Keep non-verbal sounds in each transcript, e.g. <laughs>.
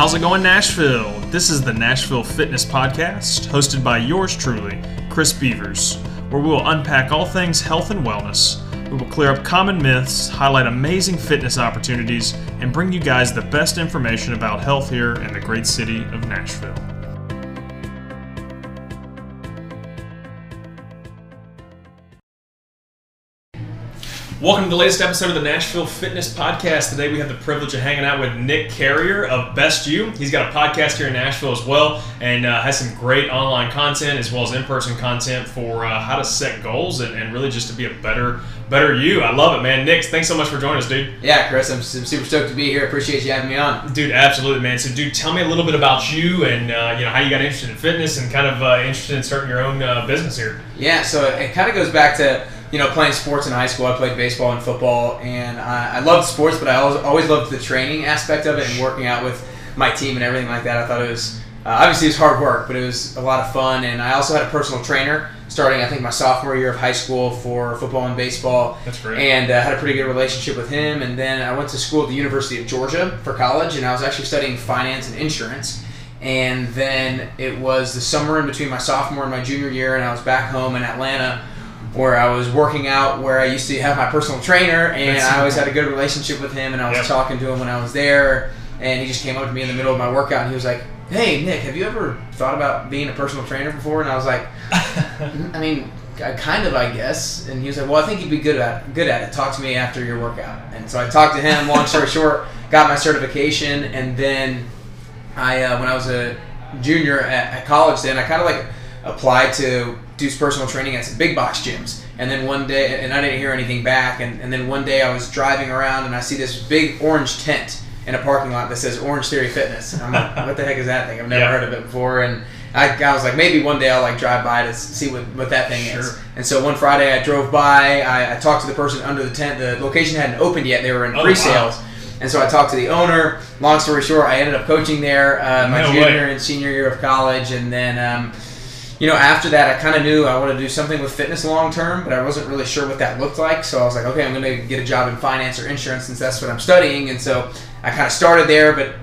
How's it going, Nashville? This is the Nashville Fitness Podcast, hosted by yours truly, Chris Beavers, where we will unpack all things health and wellness. We will clear up common myths, highlight amazing fitness opportunities, and bring you guys the best information about health here in the great city of Nashville. Welcome to the latest episode of the Nashville Fitness Podcast. Today we have the privilege of hanging out with Nick Carrier of Best You. He's got a podcast here in Nashville as well and uh, has some great online content as well as in-person content for uh, how to set goals and, and, really just to be a better better you. I love it, man. Nick, thanks so much for joining us, dude. Yeah, Chris, I'm, I'm super stoked to be here. Appreciate you having me on. Dude, absolutely, man. So, dude, tell me a little bit about you and uh, you know how you got interested in fitness and kind of uh, interested in starting your own uh, business here. Yeah, so it kind of goes back to you know, playing sports in high school, I played baseball and football, and I, I loved sports, but I always, always loved the training aspect of it and working out with my team and everything like that. I thought it was uh, obviously it was hard work, but it was a lot of fun. And I also had a personal trainer starting, I think, my sophomore year of high school for football and baseball. That's great. And uh, had a pretty good relationship with him. And then I went to school at the University of Georgia for college, and I was actually studying finance and insurance. And then it was the summer in between my sophomore and my junior year, and I was back home in Atlanta where I was working out where I used to have my personal trainer and I always had a good relationship with him and I was yep. talking to him when I was there and he just came up to me in the middle of my workout and he was like, Hey Nick, have you ever thought about being a personal trainer before? And I was like, <laughs> I mean, I kind of, I guess. And he was like, "Well, I think you'd be good at good at it. Talk to me after your workout." And so I talked to him. Long story <laughs> short, got my certification, and then I, uh, when I was a junior at, at college, then I kind of like applied to do personal training at some big box gyms. And then one day, and I didn't hear anything back. And, and then one day I was driving around and I see this big orange tent in a parking lot that says Orangetheory Fitness. And I'm like, <laughs> what the heck is that thing? I've never yeah. heard of it before. And I, I, was like, maybe one day I'll like drive by to see what, what that thing sure. is. And so one Friday I drove by, I, I, talked to the person under the tent. The location hadn't opened yet; they were in oh, pre-sales. Wow. And so I talked to the owner. Long story short, I ended up coaching there uh, my no junior way. and senior year of college, and then. Um, you know, after that, I kind of knew I wanted to do something with fitness long term, but I wasn't really sure what that looked like. So I was like, okay, I'm going to get a job in finance or insurance since that's what I'm studying. And so I kind of started there, but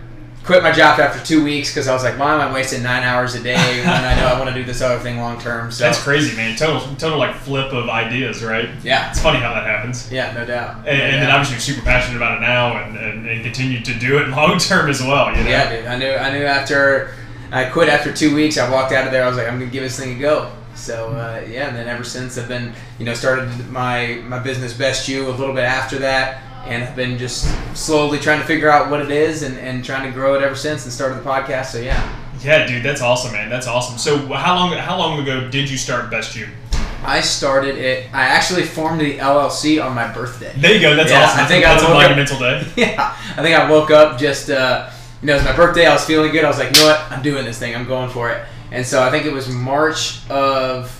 quit my job after two weeks because I was like, why am I wasting nine hours a day <laughs> when I know I want to do this other thing long term? So that's crazy, man. Total, total like flip of ideas, right? Yeah, it's funny how that happens. Yeah, no doubt. And, no and doubt. then obviously you're super passionate about it now, and, and, and continue to do it <laughs> long term as well. You know? Yeah, dude. I knew I knew after I quit after two weeks. I walked out of there. I was like, I'm gonna give this thing a go. So uh, yeah, and then ever since I've been, you know, started my my business Best You a little bit after that, and have been just slowly trying to figure out what it is and, and trying to grow it ever since, and started the podcast. So yeah. Yeah, dude, that's awesome, man. That's awesome. So how long how long ago did you start Best You? I started it. I actually formed the LLC on my birthday. There you go. That's yeah, awesome. I think that's I a monumental day. <laughs> Yeah, I think I woke up just. Uh, you know, it was my birthday. I was feeling good. I was like, you know what? I'm doing this thing. I'm going for it. And so I think it was March of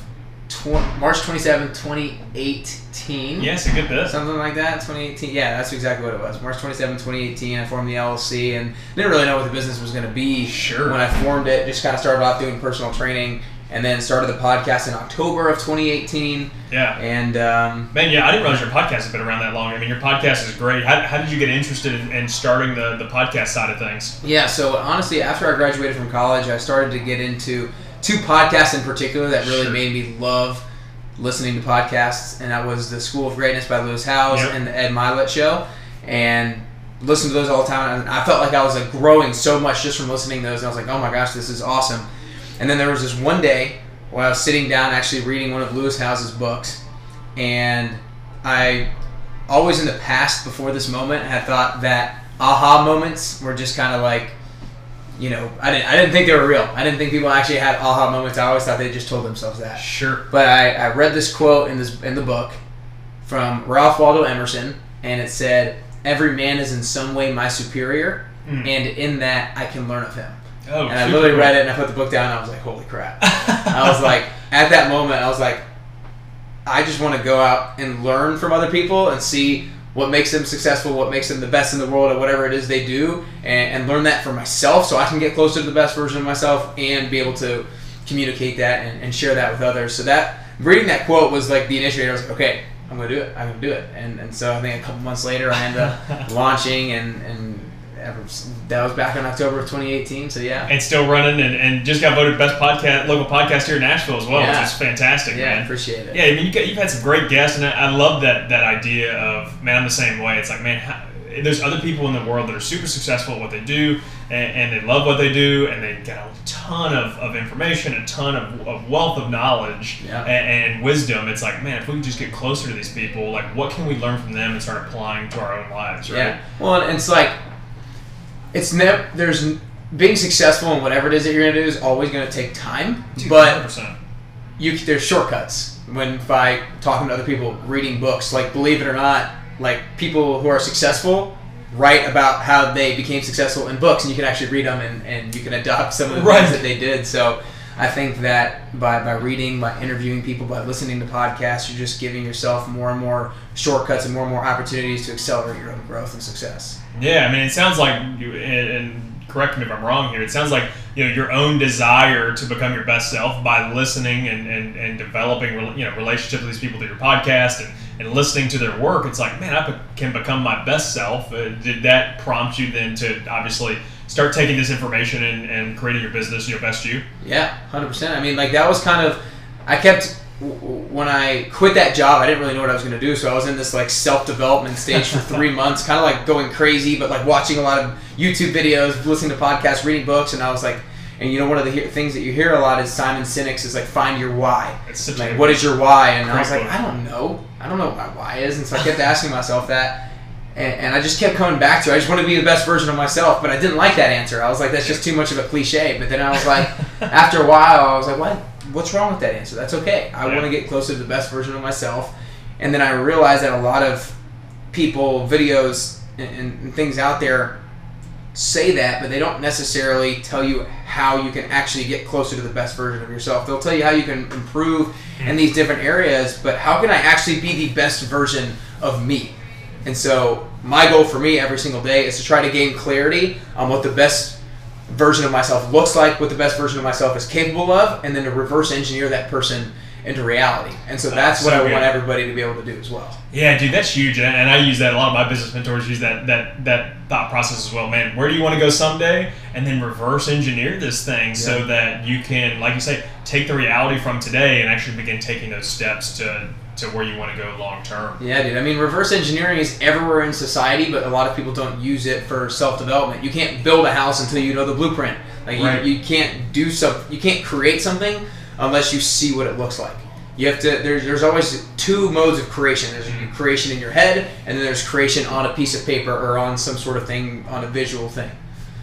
tw- March 27, 2018. Yes, a good bit. Something like that. 2018. Yeah, that's exactly what it was. March 27, 2018. I formed the LLC and didn't really know what the business was going to be. Sure. When I formed it, just kind of started off doing personal training and then started the podcast in October of 2018. Yeah. And um, man, yeah, I didn't realize your podcast has been around that long. I mean, your podcast is great. How, how did you get interested in, in, starting the, the podcast side of things? Yeah, so honestly, after I graduated from college, I started to get into two podcasts in particular that really sure. made me love listening to podcasts, and that was the School of Greatness by Lewis Howes yep. and the Ed Mylett Show. And listened to those all the time, and I felt like I was like growing so much just from listening to those. And I was like, oh my gosh, this is awesome. And then there was this one day where I was sitting down actually reading one of Lewis Howes's books, and I always in the past before this moment had thought that aha moments were just kind of like you know, I didn't, I didn't think they were real. I didn't think people actually had aha moments. I always thought they just told themselves that. Sure. But I, I read this quote in this in the book from Ralph Waldo Emerson, and it said, "Every man is in some way my superior, mm. and in that I can learn of him." Oh, and I literally read it and I put the book down and I was like, holy crap. I was like, at that moment, I was like, I just want to go out and learn from other people and see what makes them successful, what makes them the best in the world at whatever it is they do, and, and learn that for myself so I can get closer to the best version of myself and be able to communicate that and, and share that with others. So that reading that quote was like the initiator. I was like, okay, I'm gonna do it. I'm gonna do it. And and so I think a couple months later, I ended up <laughs> launching and and ever, that was back in October of 2018. So yeah, and still running, and, and just got voted best podcast local podcast here in Nashville as well, Yeah. which is fantastic, yeah, man. appreciate it. Yeah, I mean, you got, you've had some great guests, and I, I love that that idea of man. I'm the same way. It's like, man, how, there's other people in the world that are super successful at what they do, and, and they love what they do, and they got a ton of, of information, a ton of, of wealth of knowledge Yeah. and, and wisdom. It's like, man, if we could just get closer to these people, like, what can we learn from them and start applying to our own lives, right? Yeah. Well, and it's like it's never there's being successful in whatever it is that you're gonna do is always gonna take time, Dude, but 100%. you there's shortcuts when by talking to other people, reading books. Like believe it or not, like people who are successful write about how they became successful in books, and you can actually read them and, and you can adopt some of the Right. things that they did. So. I think that by, by reading, by interviewing people, by listening to podcasts, you're just giving yourself more and more shortcuts and more and more opportunities to accelerate your own growth and success. Yeah, I mean, it sounds like you, and, and correct me if I'm wrong here. It sounds like you know your own desire to become your best self by listening and, and, and developing you know relationships with these people through your podcast and, and listening to their work. It's like, man, I be- can become my best self. Uh, did that prompt you then to obviously start taking this information and, and creating your business, your best you? Yeah, hundred percent. I mean, like that was kind of. I kept when I quit that job. I didn't really know what I was going to do, so I was in this like self development stage for <laughs> three months, kind of like going crazy, but like watching a lot of YouTube videos, listening to podcasts, reading books, and I was like. And you know, one of the he- things that you hear a lot is Simon Sinek's is like find your why. It's Like, what is your why? And I was like, book. I don't know. I don't know what my why is. And so I kept asking myself that. And, and I just kept coming back to it. I just want to be the best version of myself, but I didn't like that answer. I was like, that's just too much of a cliche. But then I was like, <laughs> after a while, I was like, what? What's wrong with that answer? That's okay. I Yeah. want to get closer to the best version of myself. And then I realized that a lot of people, videos, and, and, and things out there say that, but they don't necessarily tell you how you can actually get closer to the best version of yourself. They'll tell you how you can improve in hmm. these different areas, but how can I actually be the best version of me? And so, my goal for me every single day is to try to gain clarity on what the best version of myself looks like, what the best version of myself is capable of, and then to reverse engineer that person into reality. And so that's what so I good. want everybody to be able to do as well. Yeah, dude, that's huge, and and I use that. A lot of my business mentors use that that that thought process as well. Man, where do you want to go someday, and then reverse engineer this thing so that you can, like you say, take the reality from today and actually begin taking those steps to to where you want to go long term. Yeah, dude. I mean, reverse engineering is everywhere in society, but a lot of people don't use it for self development. You can't build a house until you know the blueprint. Like Right. you, you can't do some, you can't create something unless you see what it looks like. You have to. There's there's always two modes of creation. There's mm-hmm. creation in your head, and then there's creation on a piece of paper or on some sort of thing, on a visual thing.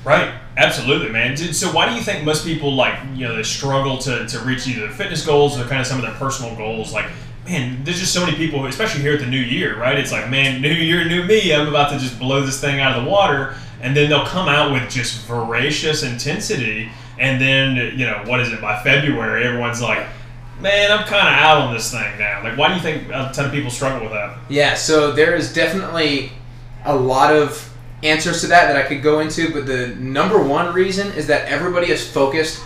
Right. Absolutely, man. So why do you think most people like you know they struggle to, to reach either their fitness goals or kind of some of their personal goals? Like, man, there's just so many people, especially here at the new year, right? It's like, man, new year, new me. I'm about to just blow this thing out of the water, and then they'll come out with just voracious intensity, and then you know what is it? By February, everyone's like, man, I'm kind of out on this thing now. Like, why do you think a ton of people struggle with that? Yeah, so there is definitely a lot of answers to that that I could go into, but the number one reason is that everybody is focused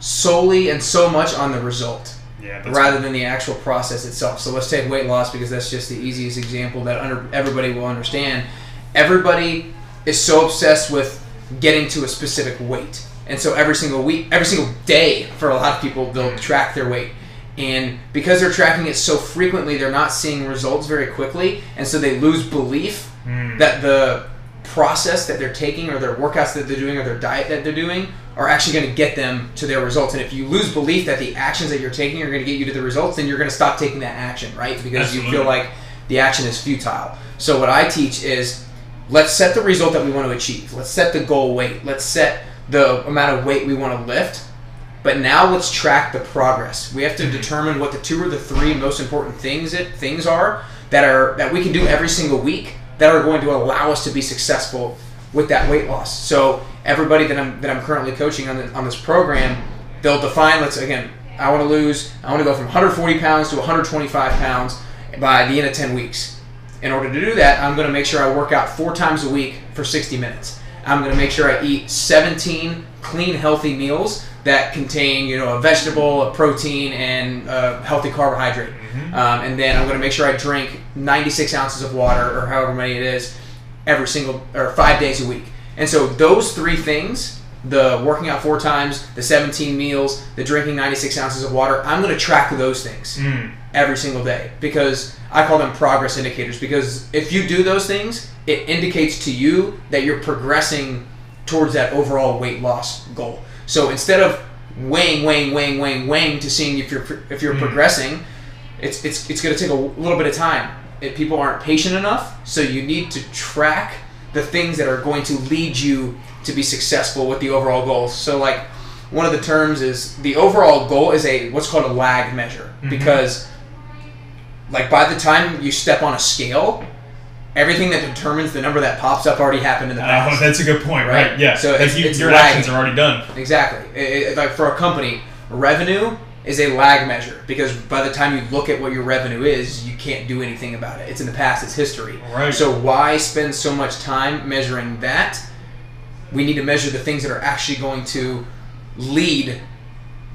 solely and so much on the result Yeah, rather than the actual process itself. So let's take weight loss because that's just the easiest example that under, everybody will understand. Everybody is so obsessed with getting to a specific weight. And so every single week, every single day for a lot of people, they'll track their weight. And because they're tracking it so frequently, they're not seeing results very quickly. And so they lose belief Mm. that the process that they're taking or their workouts that they're doing or their diet that they're doing are actually going to get them to their results. And if you lose belief that the actions that you're taking are going to get you to the results, then you're going to stop taking that action, right? Because you feel like the action is futile. So what I teach is let's set the result that we want to achieve. Let's set the goal weight. Let's set the amount of weight we want to lift. But now let's track the progress. We have to mm-hmm. determine what the two or the three most important things it, things are that are that we can do every single week that are going to allow us to be successful with that weight loss. So everybody that I'm that I'm currently coaching on, the, on this program, they'll define. Let's again, I want to lose. I want to go from 140 pounds to 125 pounds by the end of 10 weeks. In order to do that, I'm going to make sure I work out four times a week for 60 minutes. I'm going to make sure I eat 17 clean, healthy meals that contain, you know, a vegetable, a protein, and a healthy carbohydrate. Um, and then I'm going to make sure I drink 96 ounces of water, or however many it is, every single or five days a week. And so those three things, the working out four times, the 17 meals, the drinking 96 ounces of water, I'm going to track those things Mm. every single day because I call them progress indicators. Because if you do those things, it indicates to you that you're progressing towards that overall weight loss goal. So instead of weighing, weighing, weighing, weighing, weighing to seeing if you're if you're Mm. progressing, it's it's it's going to take a little bit of time. If people aren't patient enough, so you need to track the things that are going to lead you to be successful with the overall goals. So like one of the terms is the overall goal is a what's called a lag measure Mhm. because like by the time you step on a scale, everything that determines the number that pops up already happened in the Oh, past. that's a good point, right? Right. Yeah. So Like it's- you- it's your lagging. actions are already done. Exactly. It- it- like for a company, revenue is a lag measure because by the time you look at what your revenue is, you can't do anything about it. It's in the past. It's history. Right. So why spend so much time measuring that? We need to measure the things that are actually going to lead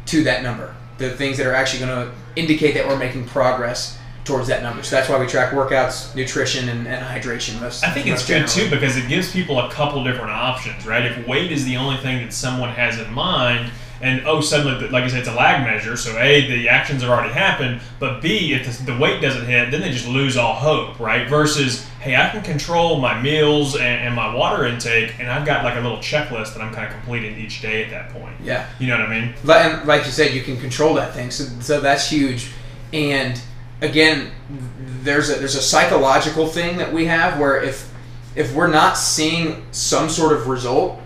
to that number. The things that are actually going to indicate that we're making progress towards that number. So that's why we track workouts, nutrition, and, and hydration. Most, I think it's most good too because it gives people a couple different options, right? If weight is the only thing that someone has in mind, and oh, suddenly, like I said, it's a lag measure. So a, the actions have already happened, but b, if the, the weight doesn't hit, then they just lose all hope, right? Versus, hey, I can control my meals and, and my water intake, and I've got like a little checklist that I'm kind of completing each day at that point. Yeah. You know what I mean? Like, and like you said, you can control that thing, so, so that's huge. And again, there's a there's a psychological thing that we have where if if we're not seeing some sort of result,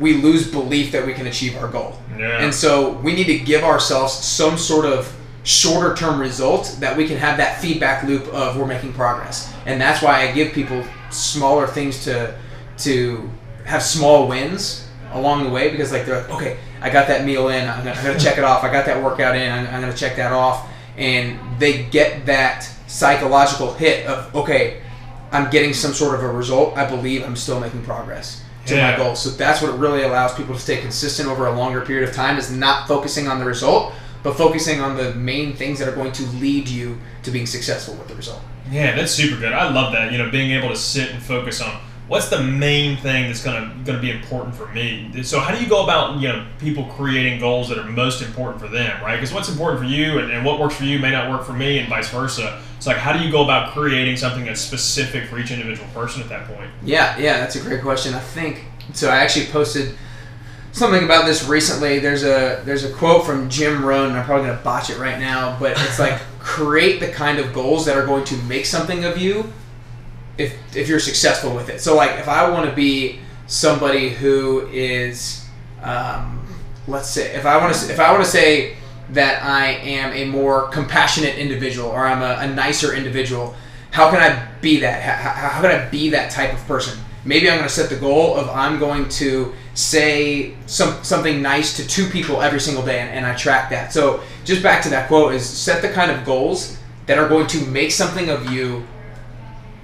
we lose belief that we can achieve our goal. Yeah. And so we need to give ourselves some sort of shorter term result that we can have that feedback loop of we're making progress. And that's why I give people smaller things to to have small wins along the way because like they're like, okay, I got that meal in, I'm gonna, I'm gonna check it off. I got that workout in, I'm, I'm gonna check that off, and they get that psychological hit of okay, I'm getting some sort of a result. I believe I'm still making progress to Yeah. my goal. So that's what really allows people to stay consistent over a longer period of time is not focusing on the result, but focusing on the main things that are going to lead you to being successful with the result. Yeah, that's super good. I love that. You know, being able to sit and focus on what's the main thing that's gonna gonna be important for me. So how do you go about you know people creating goals that are most important for them, right? Because what's important for you and, and what works for you may not work for me, and vice versa. It's like how do you go about creating something that's specific for each individual person at that point? Yeah, yeah, that's a great question. I think so. I actually posted something about this recently. There's a there's a quote from Jim Rohn. and I'm probably gonna botch it right now, but it's like <laughs> create the kind of goals that are going to make something of you if if you're successful with it. So like if I want to be somebody who is um, let's say if I want to if I want to say that I am a more compassionate individual or I'm a, a nicer individual, how can I be that? How, how, can I be that type of person? Maybe I'm going to set the goal of I'm going to say some something nice to two people every single day, and, and I track that. So just back to that quote is set the kind of goals that are going to make something of you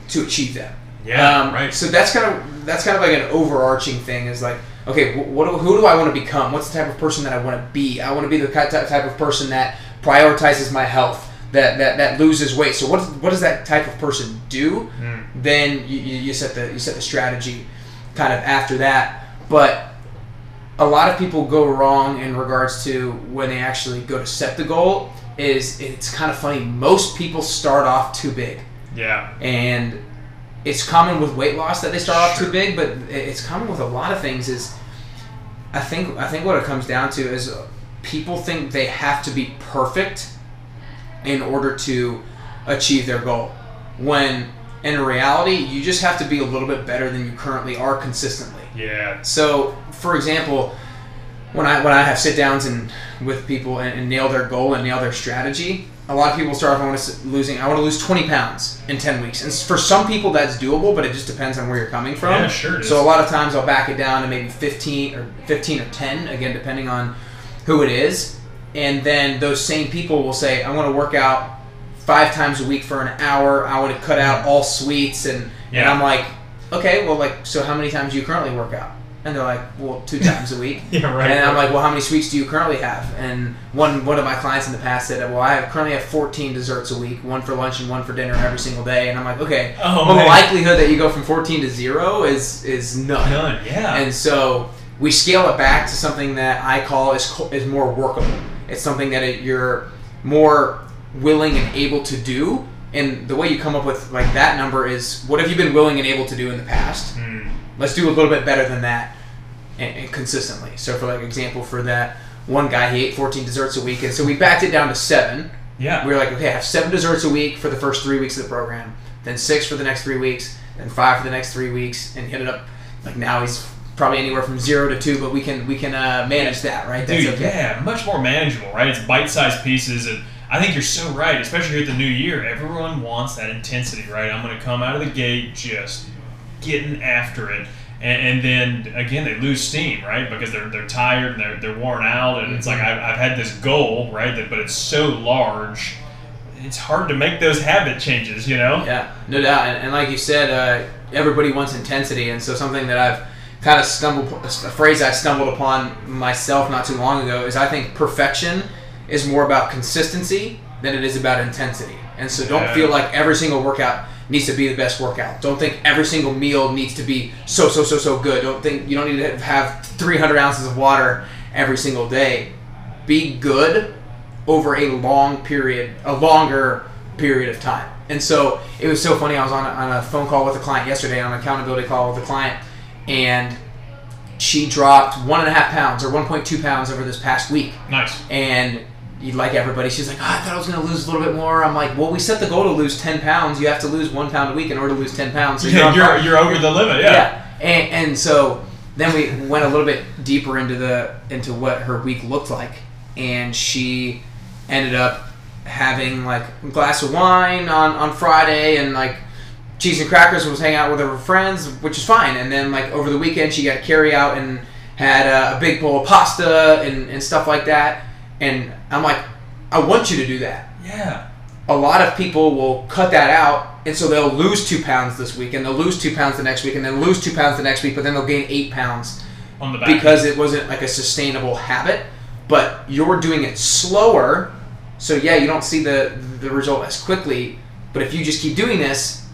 to achieve them. Yeah, Um, right. So that's kind of that's kind of like an overarching thing. Is like, okay, wh- what do- who do I want to become? What's the type of person that I want to be? I want to be the type type of person that prioritizes my health, that that, that loses weight. So what what does that type of person do? Mm. Then you, you, you set the you set the strategy kind of after that. But a lot of people go wrong in regards to when they actually go to set the goal. Is it's kind of funny. Most people start off too big Yeah. and it's common with weight loss that they start off too big, but it's common with a lot of things. Is I think I think what it comes down to is people think they have to be perfect in order to achieve their goal, when in reality you just have to be a little bit better than you currently are consistently. Yeah. So, for example, when I when I have sit downs and with people and, and nail their goal and nail their strategy, a lot of people start off I want to losing I want to lose 20 pounds in 10 weeks, and for some people that's doable, but it just depends on where you're coming from. Yeah, sure. So a lot of times I'll back it down to maybe 15 or 15 or 10 again, depending on who it is, and then those same people will say I want to work out five times a week for an hour. I want to cut out all sweets and and Yeah. I'm like, okay, well, like, so how many times do you currently work out? And they're like, well, two times a week. <laughs> Yeah, right. And I'm like, well, how many sweets do you currently have? And one one of my clients in the past said, well, I have, currently have 14 desserts a week, one for lunch and one for dinner every single day. And I'm like, okay, Oh, well, the likelihood that you go from 14 to zero is is none. None. Yeah. And so we scale it back to something that I call is is more workable. It's something that it, you're more willing and able to do. And the way you come up with like that number is what have you been willing and able to do in the past? Hmm. Let's do a little bit better than that, and, and consistently. So for like example, for that one guy, he ate 14 desserts a week, and so we backed it down to seven. yeah. We were like, okay, I have seven desserts a week for the first three weeks of the program, then six for the next three weeks, then five for the next three weeks, and he ended up like now he's probably anywhere from zero to two, but we can we can uh, manage that, right? That's Dude, yeah, much more manageable, right? It's bite-sized pieces, and I think you're so right, especially here at the new year. Everyone wants that intensity, right? I'm going to come out of the gate just getting after it, and, and then again they lose steam, right? Because they're they're tired and they're they're worn out, and it's like I've, I've had this goal, right? That, but it's so large, it's hard to make those habit changes, you know? Yeah, no doubt. And, and like you said, uh, everybody wants intensity, and so something that I've kind of stumbled, a phrase I stumbled upon myself not too long ago is I think perfection is more about consistency than it is about intensity. And so don't Yeah. feel like every single workout needs to be the best workout. Don't think every single meal needs to be so so so so good. Don't think you don't need to have 300 ounces of water every single day. Be good over a long period, a longer period of time. And so it was so funny. I was on a, on a phone call with a client yesterday, on an accountability call with a client, and she dropped one and a half pounds or 1.2 pounds over this past week. Nice. And like everybody, she's like, oh, I thought I was going to lose a little bit more. I'm like, well, we set the goal to lose 10 pounds. You have to lose one pound a week in order to lose 10 pounds. So <laughs> Yeah, on you're, you're over the limit, yeah. yeah. And, and so then we went a little bit deeper into the into what her week looked like, and she ended up having like a glass of wine on on Friday and like cheese and crackers and was hanging out with her friends, which is fine. And then like over the weekend, she got carry out and had uh, a big bowl of pasta and, and stuff like that. And I'm like, I want you to do that Yeah. a lot of people will cut that out, and so they'll lose two pounds this week, and they'll lose two pounds the next week, and then lose two pounds the next week, but then they'll gain eight pounds On the back. because it wasn't like a sustainable habit. But you're doing it slower, so yeah, you don't see the the result as quickly. But if you just keep doing this,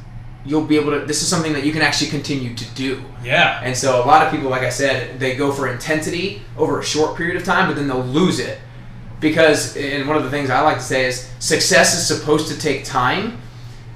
you'll be able to. This is something that you can actually continue to do. yeah. And so a lot of people, like I said, they go for intensity over a short period of time, but then they'll lose it. Because, and one of the things I like to say is success is supposed to take time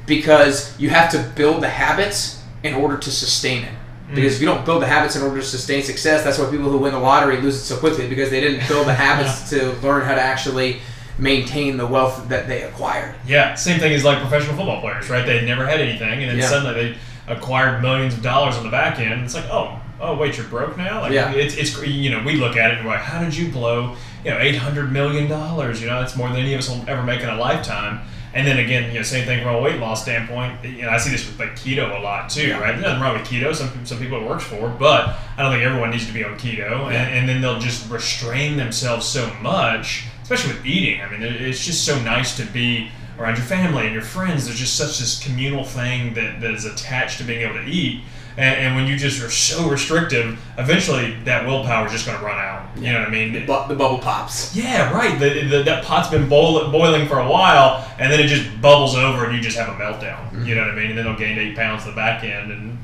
because you have to build the habits in order to sustain it. Mm. Because if you don't build the habits in order to sustain success, that's why people who win the lottery lose it so quickly because they didn't build the <laughs> habits to learn how to actually maintain the wealth that they acquired. Yeah, same thing as like professional football players, right? They never had anything, and then Yeah. suddenly they acquired millions of dollars on the back end. It's like, oh, oh, wait, you're broke now. Like, Yeah. it's it's you know we look at it and we're like, how did you blow you know eight hundred million dollars? You know, that's more than any of us will ever make in a lifetime. And then again, you know, same thing from a weight loss standpoint. You know, I see this with like keto a lot too, Yeah. right? There's nothing wrong with keto. Some some people it works for, but I don't think everyone needs to be on keto. Yeah. And, and then they'll just restrain themselves so much, especially with eating. I mean, it- it's just so nice to be around your family and your friends. There's just such this communal thing that, that is attached to being able to eat. And, and when you just are so restrictive, eventually that willpower is just going to run out. You know what I mean? Bu- the bubble pops. Yeah, right. The, the, that pot's been boil, boiling for a while, and then it just bubbles over, and you just have a meltdown. You mm-hmm. know what I mean? And then they'll gain eight pounds to the back end, and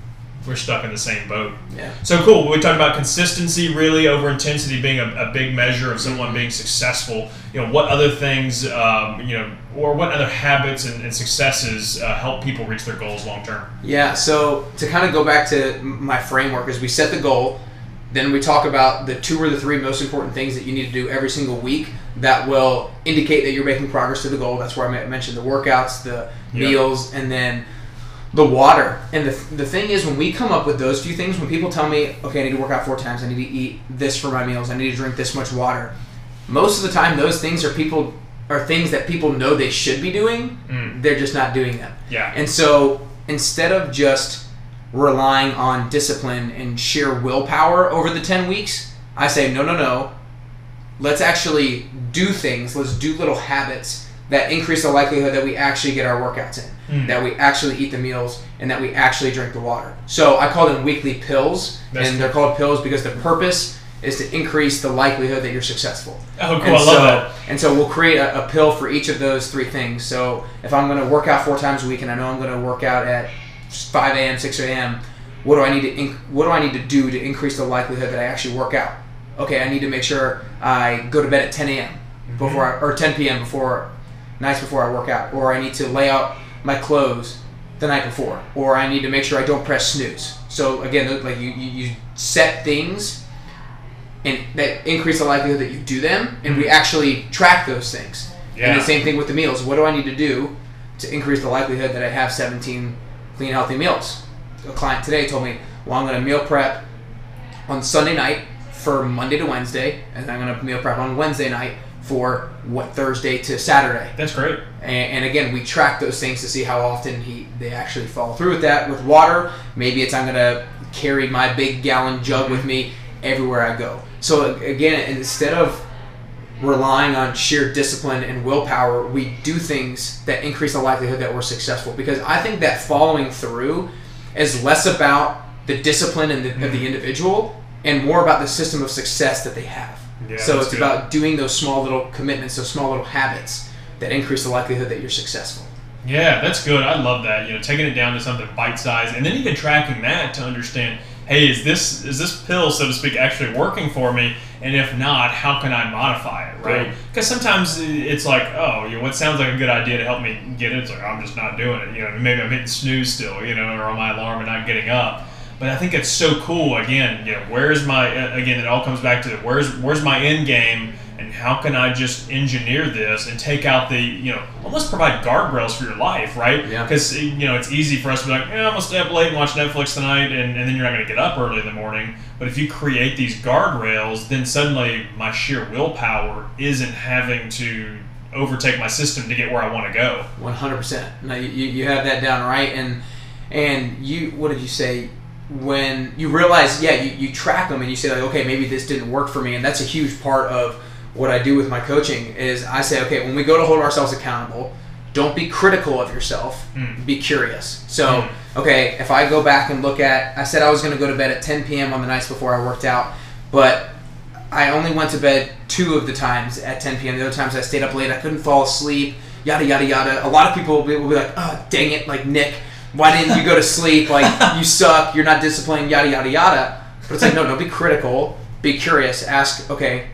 we're stuck in the same boat. Yeah. So cool. We talked about consistency, really over intensity being a, a big measure of someone being successful. You know, what other things, um, you know, or what other habits and, and successes uh, help people reach their goals long term? Yeah, so to kind of go back to my framework is we set the goal, then we talk about the two or the three most important things that you need to do every single week that will indicate that you're making progress to the goal. That's where I mentioned the workouts, the Yeah. meals, and then the water. And the, the thing is, when we come up with those few things, when people tell me, okay, I need to work out four times, I need to eat this for my meals, I need to drink this much water, most of the time those things are people are things that people know they should be doing. Mm. They're just not doing them. Yeah. And so instead of just relying on discipline and sheer willpower over the 10 weeks, I say, no, no, no. Let's actually do things. Let's do little habits that increase the likelihood that we actually get our workouts in, Mm. that we actually eat the meals, and that we actually drink the water. So I call them weekly pills, That's and cool. they're called pills because the purpose is to increase the likelihood that you're successful. Oh, cool. And I love so, that. And so we'll create a, a pill for each of those three things. So if I'm going to work out four times a week, and I know I'm going to work out at 5 a.m., 6 a.m., what do I need to inc- what do I need to do to increase the likelihood that I actually work out? Okay, I need to make sure I go to bed at 10 a.m. before I, or 10 p.m. before nights before I work out, or I need to lay out my clothes the night before, or I need to make sure I don't press snooze. So again, like you, you, you set things and that increase the likelihood that you do them, and we mm-hmm. actually track those things. Yeah. And the same thing with the meals. What do I need to do to increase the likelihood that I have 17 clean, healthy meals? A client today told me, well, I'm going to meal prep on Sunday night for Monday to Wednesday, and I'm going to meal prep on Wednesday night for what Thursday to Saturday. That's great. And, and again, we track those things to see how often he they actually follow through with that. With water, maybe it's I'm gonna carry my big gallon jug with me everywhere I go. So again, instead of relying on sheer discipline and willpower, we do things that increase the likelihood that we're successful. Because I think that following through is less about the discipline and the, of the mm-hmm. individual and more about the system of success that they have. Yeah, so it's good. about doing those small little commitments, those small little habits that increase the likelihood that you're successful. Yeah, that's good. I love that. You know, taking it down to something bite sized, and then even tracking that to understand, hey, is this is this pill, so to speak, actually working for me? And if not, how can I modify it, right? Right. Because sometimes it's like, oh, you know, what sounds like a good idea to help me get it, it's like I'm just not doing it. You know, maybe I'm hitting snooze still, you know, or on my alarm and not getting up. But I think it's so cool. Again, you know, where's my again? It all comes back to where's where's my end game, and how can I just engineer this and take out the you know almost provide guardrails for your life, right? Yeah. Because you know it's easy for us to be like, yeah, I'm gonna stay up late and watch Netflix tonight, and, and then you're not gonna get up early in the morning. But if you create these guardrails, then suddenly my sheer willpower isn't having to overtake my system to get where I want to go. One hundred percent. No, you, you you have that down right, and and you what did you say when you realize? Yeah, you, you track them and you say like, okay, maybe this didn't work for me, and that's a huge part of what I do with my coaching. Is I say, okay, when we go to hold ourselves accountable, don't be critical of yourself. Mm. Be curious. So Mm. okay, if I go back and look at, I said I was going to go to bed at 10 p.m. on the nights before I worked out, but I only went to bed two of the times at 10 p.m. The other times I stayed up late. I couldn't fall asleep. Yada yada yada. A lot of people will be, will be like, "Oh, dang it! Like Nick, why didn't you go to sleep? Like you suck. You're not disciplined. Yada yada yada." But it's like, no, don't be critical. Be curious. Ask, okay,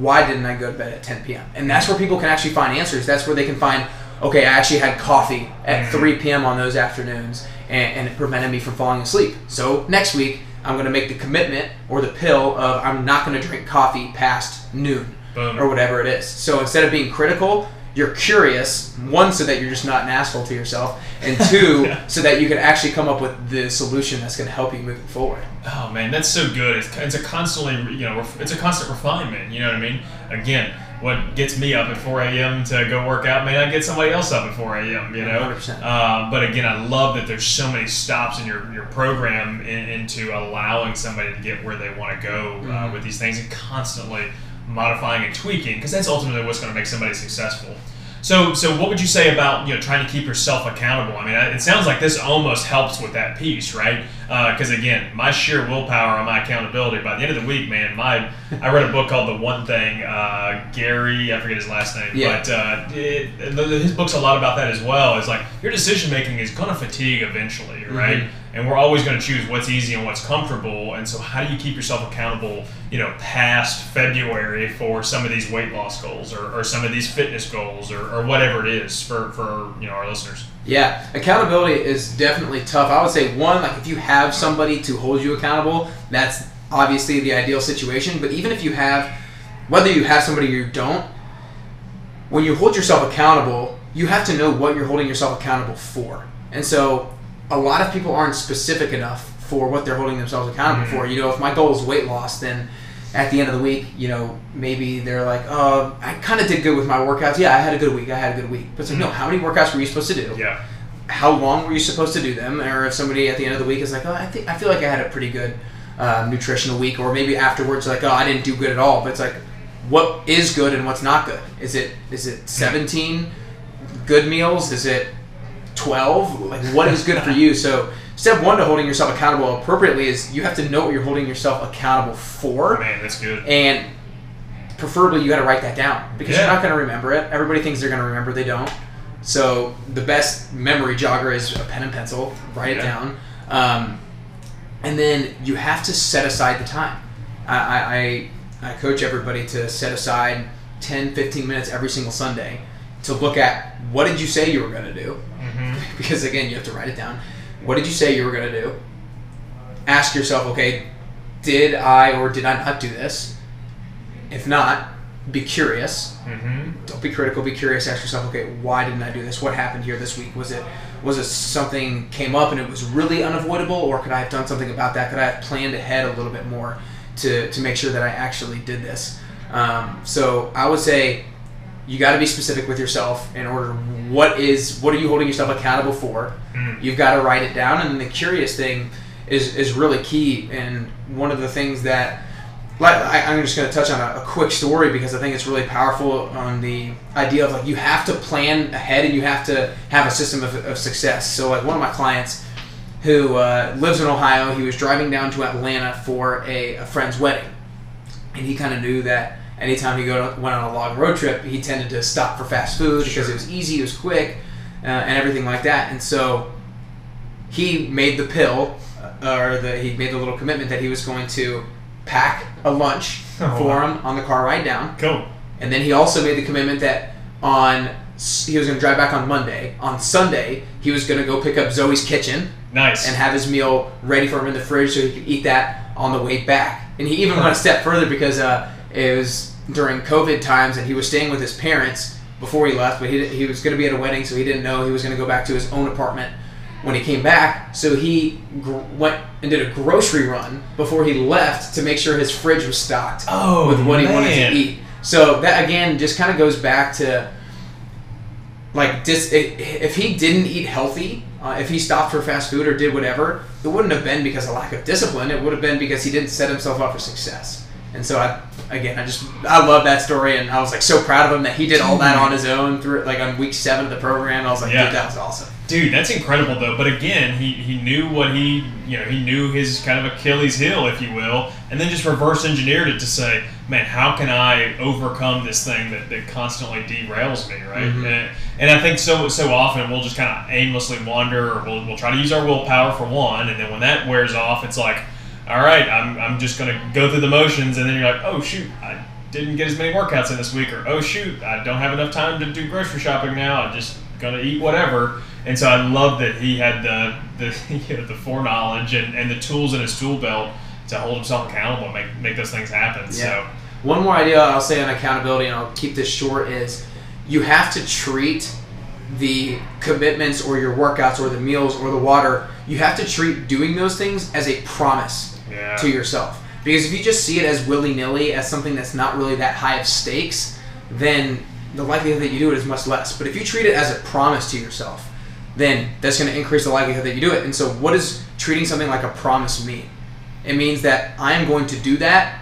why didn't I go to bed at 10 p.m.? And that's where people can actually find answers. That's where they can find, okay, I actually had coffee at mm-hmm. 3 p.m. on those afternoons, and, and it prevented me from falling asleep. So next week, I'm going to make the commitment or the pill of I'm not going to drink coffee past noon Boom. or whatever it is. So instead of being critical, you're curious. One, so that you're just not an asshole to yourself, and <laughs> two, Yeah. so that you can actually come up with the solution that's going to help you moving forward. Oh man, that's so good. It's, it's a constantly, you know, it's a constant refinement. You know what I mean? Again, what gets me up at 4 a.m. to go work out may not get somebody else up at 4 a.m. You know. 100%. Uh, but again, I love that there's so many stops in your your program in, into allowing somebody to get where they want to go uh, Mhm. with these things and constantly modifying and tweaking because that's ultimately what's going to make somebody successful. So, so what would you say about you know trying to keep yourself accountable? I mean, it sounds like this almost helps with that piece, right? Because again, my sheer willpower and my accountability. By the end of the week, man, my I read a book called The One Thing. Uh, Gary, I forget his last name, Yeah. but uh, it, the- his book's a lot about that as well. It's like your decision making is going to fatigue eventually, right? And we're always going to choose what's easy and what's comfortable. And so, how do you keep yourself accountable? You know, past February for some of these weight loss goals or, or some of these fitness goals or, or whatever it is for for you know our listeners. Yeah, accountability is definitely tough. I would say one, like if you have somebody to hold you accountable, that's obviously the ideal situation. But even if you have, whether you have somebody or you don't, when you hold yourself accountable, you have to know what you're holding yourself accountable for. And so, a lot of people aren't specific enough for what they're holding themselves accountable Mhm. for. You know, if my goal is weight loss, then at the end of the week, you know, maybe they're like, "Oh, I kind of did good with my workouts. Yeah, I had a good week. I had a good week." But it's like, no, how many workouts were you supposed to do? Yeah. how long were you supposed to do them? Or if somebody at the end of the week is like, oh, I think I feel like I had a pretty good uh, nutritional week, or maybe afterwards like, oh, I didn't do good at all. But it's like, what is good and what's not good. Is it is it 17 good meals? Is it 12? Like what is good for <laughs> you? So step one to holding yourself accountable appropriately is you have to know what you're holding yourself accountable for, Man, that's good. and preferably you got to write that down because Yeah. you're not going to remember it. Everybody thinks they're going to remember, they don't. So the best memory jogger is a pen and pencil. Write Yeah. it down, um, and then you have to set aside the time. I, I, I coach everybody to set aside 10, 15 minutes every single Sunday to look at what did you say you were going to do hmm <laughs> because again you have to write it down what did you say you were going to do? Ask yourself okay did i or did i not do this? If not be curious. Hmm don't be critical be curious ask yourself okay why didn't i do this? What happened here this week? Was it was it something came up and it was really unavoidable or could i have done something about that? Could i have planned ahead a little bit more to, to make sure that i actually did this? Um, so i would say you got to be specific with yourself in order what is what are you holding yourself accountable for? Mm. you've got to write it down and then the curious thing is is really key and one of the things that like I, i'm just going to touch on a, a quick story because i think it's really powerful on the idea of like you have to plan ahead and you have to have a system of, of success. So like one of my clients who uh, lives in ohio he was driving down to atlanta for a, a friend's wedding. And he kind of knew that anytime he go went on a long road trip, he tended to stop for fast food because it was easy, it was quick, uh, and everything like that. And so he made the pill, uh, or the, he made the little commitment that he was going to pack a lunch Oh, for wow. him on the car ride down. Cool. And then he also made the commitment that on he was going to drive back on Monday. On Sunday, he was going to go pick up Zoe's kitchen Nice. and have his meal ready for him in the fridge so he could eat that on the way back. And he even went a step further because uh, it was during COVID times and he was staying with his parents before he left, but he, he was going to be at a wedding, so he didn't know he was going to go back to his own apartment when he came back. So he gr- went and did a grocery run before he left to make sure his fridge was stocked Oh, with what he wanted to eat. So that again just kind of goes back to like dis- if he didn't eat healthy, uh, if he stopped for fast food or did whatever, it wouldn't have been because of lack of discipline. It would have been because he didn't set himself up for success. And so I, again, I just I love that story, and I was like so proud of him that he did all that on his own through like on week seven of the program. I was like, Yeah. dude, that was awesome. Dude, that's incredible though. But again, he, he knew what he you know he knew his kind of Achilles heel, if you will, and then just reverse engineered it to say, man, how can I overcome this thing that, that constantly derails me, right? Mhm. And, and I think so so often we'll just kind of aimlessly wander, or we'll, we'll try to use our willpower for one, and then when that wears off, it's like, all right, I'm, I'm just gonna go through the motions, and then you're like, oh shoot, I didn't get as many workouts in this week, or oh shoot, I don't have enough time to do grocery shopping now. I'm just gonna eat whatever. And so I love that he had the the <laughs> you know, the foreknowledge and, and the tools in his tool belt to hold himself accountable and make make those things happen. So One more idea I'll say on accountability, and I'll keep this short, is you have to treat the commitments or your workouts or the meals or the water, you have to treat doing those things as a promise yeah, to yourself. Because if you just see it as willy nilly, as something that's not really that high of stakes, then the likelihood that you do it is much less. But if you treat it as a promise to yourself, then that's going to increase the likelihood that you do it. And so, what does treating something like a promise mean? It means that I am going to do that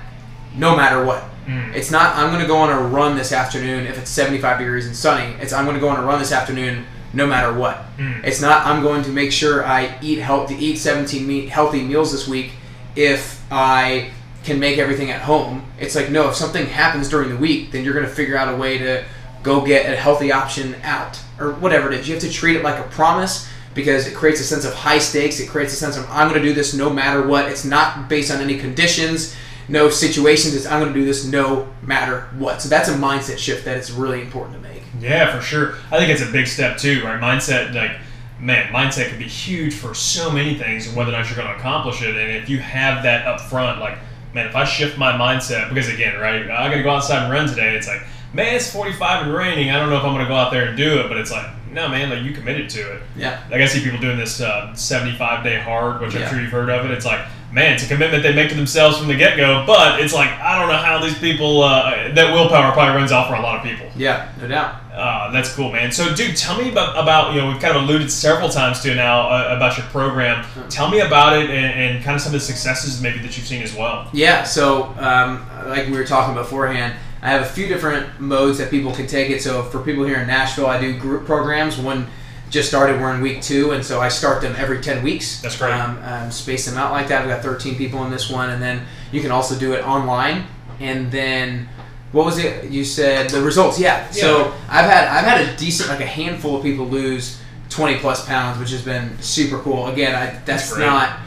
no matter what. Mm. It's not I'm going to go on a run this afternoon if it's 75 degrees and sunny. It's I'm going to go on a run this afternoon no matter what. Mm. It's not I'm going to make sure I eat healthy, eat 17 me- healthy meals this week if I can make everything at home. It's like no, if something happens during the week, then you're going to figure out a way to go get a healthy option out or whatever it is. You have to treat it like a promise because it creates a sense of high stakes. It creates a sense of I'm going to do this no matter what. It's not based on any conditions, no situations. It's I'm going to do this no matter what. So that's a mindset shift that is really important to make. Yeah, for sure. I think it's a big step too, right? Mindset, like, man, mindset can be huge for so many things and whether or not you're going to accomplish it. And if you have that up front, like, man, if I shift my mindset, because again, right, I'm going to go outside and run today. It's like, man, it's 45 and raining. I don't know if I'm going to go out there and do it, but it's like, no, man, like, you committed to it. Yeah. Like, I see people doing this uh, 75 day hard, which Yeah. I'm sure you've heard of it. It's like, man, it's a commitment they make to themselves from the get go, but it's like, I don't know how these people, uh, that willpower probably runs out for a lot of people. Yeah, no doubt. Uh, that's cool, man. So, dude, tell me about, about you know we've kind of alluded several times to now uh, about your program. Tell me about it and, and kind of some of the successes maybe that you've seen as well. Yeah, so um, like we were talking beforehand, I have a few different modes that people can take it. So for people here in Nashville, I do group programs. One just started. We're in week two, and so I start them every ten weeks. That's great. Um, um, space them out like that. I've got 13 people in this one, and then you can also do it online. And then what was it you said? The results, yeah. So I've had I've had a decent like a handful of people lose 20 plus pounds, which has been super cool. Again, I, that's, That's not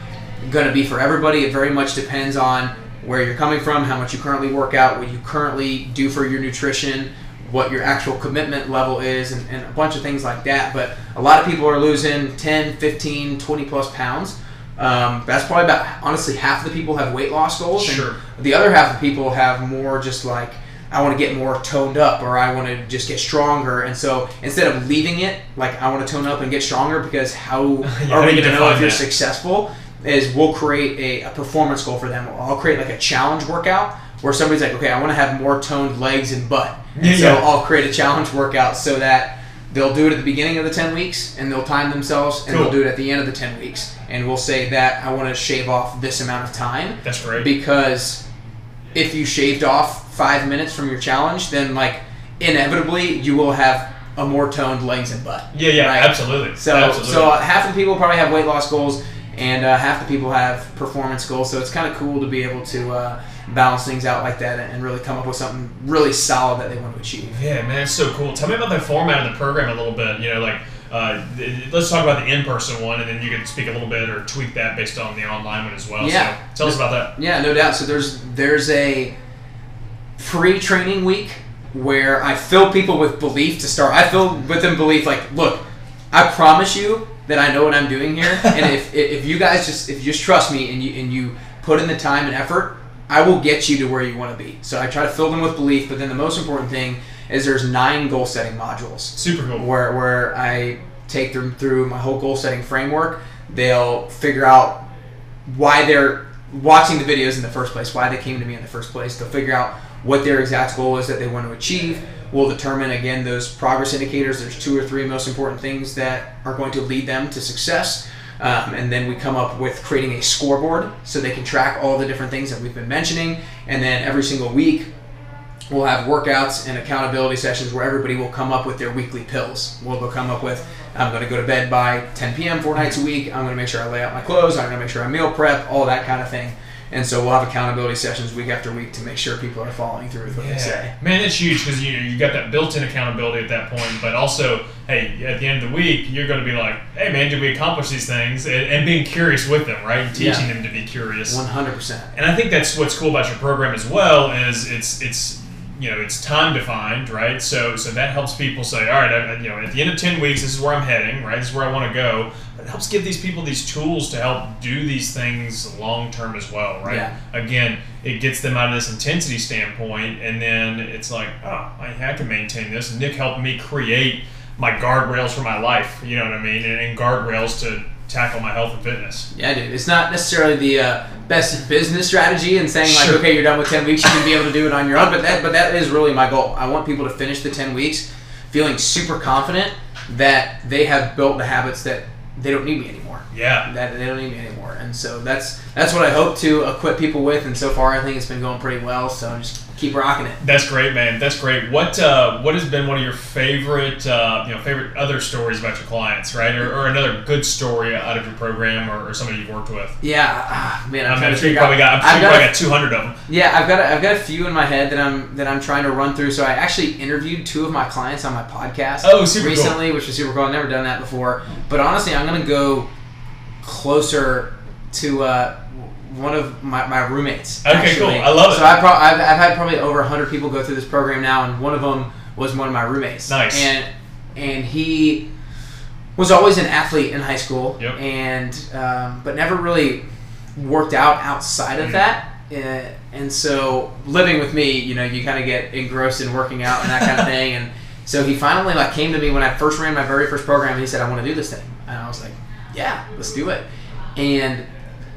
going to be for everybody. It very much depends on where you're coming from, how much you currently work out, what you currently do for your nutrition, what your actual commitment level is, and, and a bunch of things like that. But a lot of people are losing 10, 15, 20 plus pounds. Um, that's probably about, honestly, half of the people have weight loss goals. and Sure. the other half of people have more just like, I want to get more toned up or I want to just get stronger. And so instead of leaving it, like, I want to tone up and get stronger because how <laughs> Yeah, are we going to know if you're that? successful? Is we'll create a, a performance goal for them. I'll create like a challenge workout where somebody's like, okay, I want to have more toned legs and butt. And Yeah, so yeah. I'll create a challenge workout so that they'll do it at the beginning of the 10 weeks and they'll time themselves and Cool. they'll do it at the end of the 10 weeks. And we'll say that I want to shave off this amount of time That's great. because if you shaved off five minutes from your challenge, then like inevitably you will have a more toned legs and butt. yeah, yeah, right. absolutely. So absolutely. so uh, half the people probably have weight loss goals, and uh, half the people have performance goals. So it's kind of cool to be able to uh, balance things out like that and really come up with something really solid that they want to achieve. Yeah, man, it's so cool. Tell me about the format of the program a little bit. You know, like, uh, let's talk about the in-person one, and then you can speak a little bit or tweak that based on the online one as well. Yeah. So tell us about that. Yeah, no doubt. So there's there's a pre-training week where I fill people with belief to start. I fill with them belief like, look, I promise you that I know what I'm doing here, and <laughs> if if you guys just if you just trust me and you and you put in the time and effort, I will get you to where you want to be. So I try to fill them with belief, but then the most important thing is there's nine goal setting modules Super cool. where where I take them through my whole goal setting framework. They'll figure out why they're watching the videos in the first place, why they came to me in the first place. They'll figure out what their exact goal is that they want to achieve. We'll determine again those progress indicators. There's two or three most important things that are going to lead them to success. Um, and then we come up with creating a scoreboard so they can track all the different things that we've been mentioning. And then every single week, we'll have workouts and accountability sessions where everybody will come up with their weekly pills. We'll come up with I'm going to go to bed by 10 p.m. four nights a week. I'm going to make sure I lay out my clothes. I'm going to make sure I meal prep, all that kind of thing. And so we'll have accountability sessions week after week to make sure people are following through with what they say. Man, it's huge because you you got that built-in accountability at that point, but also, hey, at the end of the week, you're going to be like, hey, man, did we accomplish these things? And, and being curious with them, right? And teaching Yeah. them to be curious. 100%. And I think that's what's cool about your program as well is it's it's you know it's time defined, right? So so that helps people say, all right, I, you know, at the end of ten weeks, this is where I'm heading, right? This is where I want to go. It helps give these people these tools to help do these things long term as well, right? Yeah. Again, it gets them out of this intensity standpoint, and then it's like, oh, I, I to maintain this. Nick helped me create my guardrails for my life. You know what I mean? And, and guardrails to tackle my health and fitness. Yeah, dude. It's not necessarily the uh, best business strategy and saying like, Sure. okay, you're done with ten weeks, you can be able to do it on your own. But that, but that is really my goal. I want people to finish the ten weeks feeling super confident that they have built the habits that they don't need me anymore. Yeah. That they don't need me anymore. And so that's that's what I hope to equip people with. And so far, I think it's been going pretty well. So I'm just keep rocking it. That's great, man. That's great. What uh, what has been one of your favorite uh, you know favorite other stories about your clients, right? Or, or another good story out of your program, or, or somebody you've worked with. Yeah, ah, man. I'm I'm, sure you probably got. I'm sure got got 200 of them. Yeah, I've got a, I've got a few in my head that I'm that I'm trying to run through. So I actually interviewed two of my clients on my podcast Oh, super cool. recently, which was super cool. I've never done that before. But honestly, I'm gonna go closer to uh, one of my, my roommates. Okay, actually. cool. I love it. So I pro- I've, I've had probably over 100 people go through this program now, and one of them was one of my roommates. Nice. And and he was always an athlete in high school, Yep. and um, but never really worked out outside of Mhm. that. Uh, and so living with me, you know, you kind of get engrossed in working out and that kind of <laughs> thing. And so he finally like came to me when I first ran my very first program. And he said, "I want to do this thing," and I was like, "Yeah, let's do it." And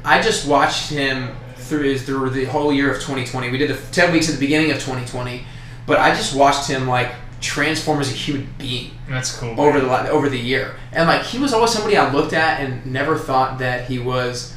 I just watched him through his, through the whole year of 2020. We did the 10 weeks at the beginning of 2020, but I just watched him like transform as a human being That's cool. over the over the year. And like he was always somebody I looked at and never thought that he was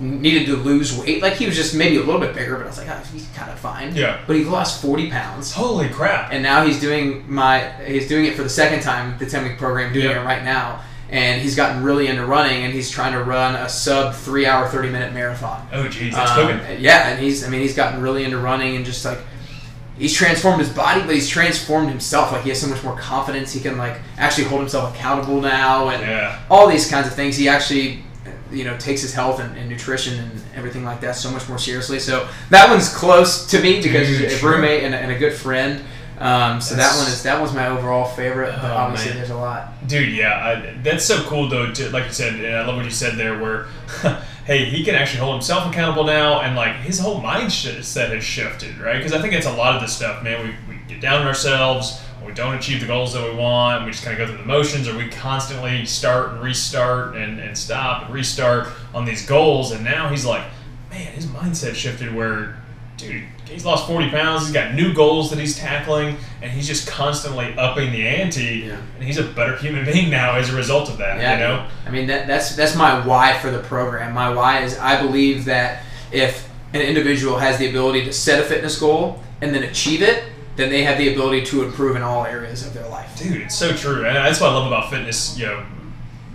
needed to lose weight. Like he was just maybe a little bit bigger, but I was like, oh, he's kind of fine. Yeah. But he lost 40 pounds. Holy crap! And now he's doing my he's doing it for the second time, the 10 week program, doing Yeah. it right now. And he's gotten really into running, and he's trying to run a sub three hour, 30 minute marathon. Oh jeez, that's Um, cooking. Yeah, and he's I mean he's gotten really into running and just like he's transformed his body, but he's transformed himself. Like he has so much more confidence. He can like actually hold himself accountable now, and Yeah. all these kinds of things. He actually you know takes his health and, and nutrition and everything like that so much more seriously. So that one's close to me because Dude, he's a roommate and a, and a good friend. Um, so That's- that one is that was my overall favorite, but Oh, obviously man. there's a lot. Dude, yeah, I, that's so cool though. To, like you said, and I love what you said there. Where, <laughs> hey, he can actually hold himself accountable now, and like his whole mindset has shifted, right? Because I think it's a lot of this stuff, man. We, we get down on ourselves. We don't achieve the goals that we want. We just kind of go through the motions, or we constantly start and restart and, and stop and restart on these goals. And now he's like, man, his mindset shifted where, dude, he's lost 40 pounds. He's got new goals that he's tackling, and he's just constantly upping the ante. Yeah. And he's a better human being now as a result of that. Yeah, you know? I mean that, that's that's my why for the program. My why is I believe that if an individual has the ability to set a fitness goal and then achieve it, then they have the ability to improve in all areas of their life. Dude, it's so true. And that's what I love about fitness. You know,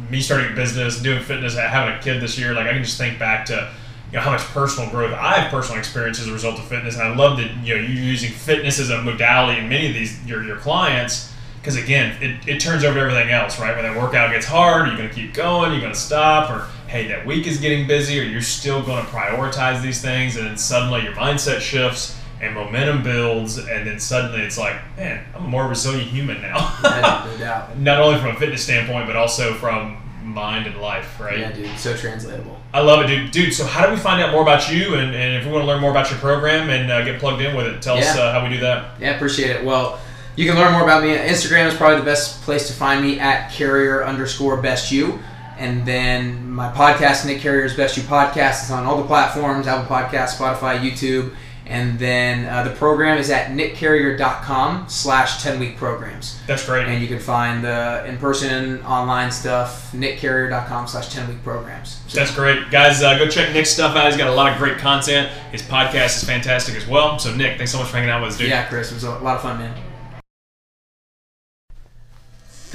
me starting a business, doing fitness, having a kid this year. Like I can just think back to you know how much personal growth I've personally experienced as a result of fitness, and I love that you know you're using fitness as a modality in many of these your your clients. Because again, it, it turns over to everything else, right? When that workout gets hard, are you're going to keep going, you're going to stop, or hey, that week is getting busy, or you're still going to prioritize these things, and then suddenly your mindset shifts and momentum builds, and then suddenly it's like, man, I'm a more resilient human now. Yeah, no <laughs> doubt. Not only from a fitness standpoint, but also from mind and life, right? Yeah, dude, so translatable. I love it, dude. Dude, so how do we find out more about you? And, and if we want to learn more about your program and uh, get plugged in with it, tell us uh, how we do that. Yeah, appreciate it. Well, you can learn more about me. Instagram is probably the best place to find me at carrier underscore best you. And then my podcast, Nick Carrier's Best You Podcast, is on all the platforms Apple Podcasts, Spotify, YouTube. And then uh, the program is at nickcarrier.com slash 10 week programs. That's great. And you can find the in person, online stuff, nickcarrier.com slash 10 week programs. So, That's great. Guys, uh, go check Nick's stuff out. He's got a lot of great content. His podcast is fantastic as well. So, Nick, thanks so much for hanging out with us, dude. yeah, Chris, it was a lot of fun, man.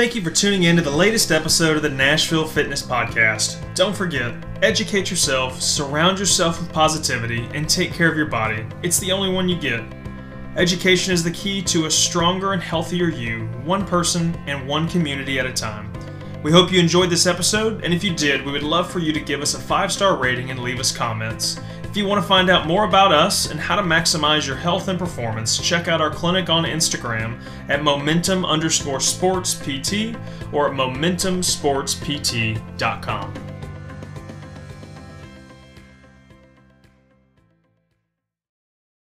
Thank you for tuning in to the latest episode of the Nashville Fitness Podcast. Don't forget, educate yourself, surround yourself with positivity, and take care of your body. It's the only one you get. Education is the key to a stronger and healthier you, one person and one community at a time. We hope you enjoyed this episode, and if you did, we would love for you to give us a five star rating and leave us comments. If you want to find out more about us and how to maximize your health and performance, check out our clinic on Instagram at momentum underscore sports PT or at momentumsportspt.com.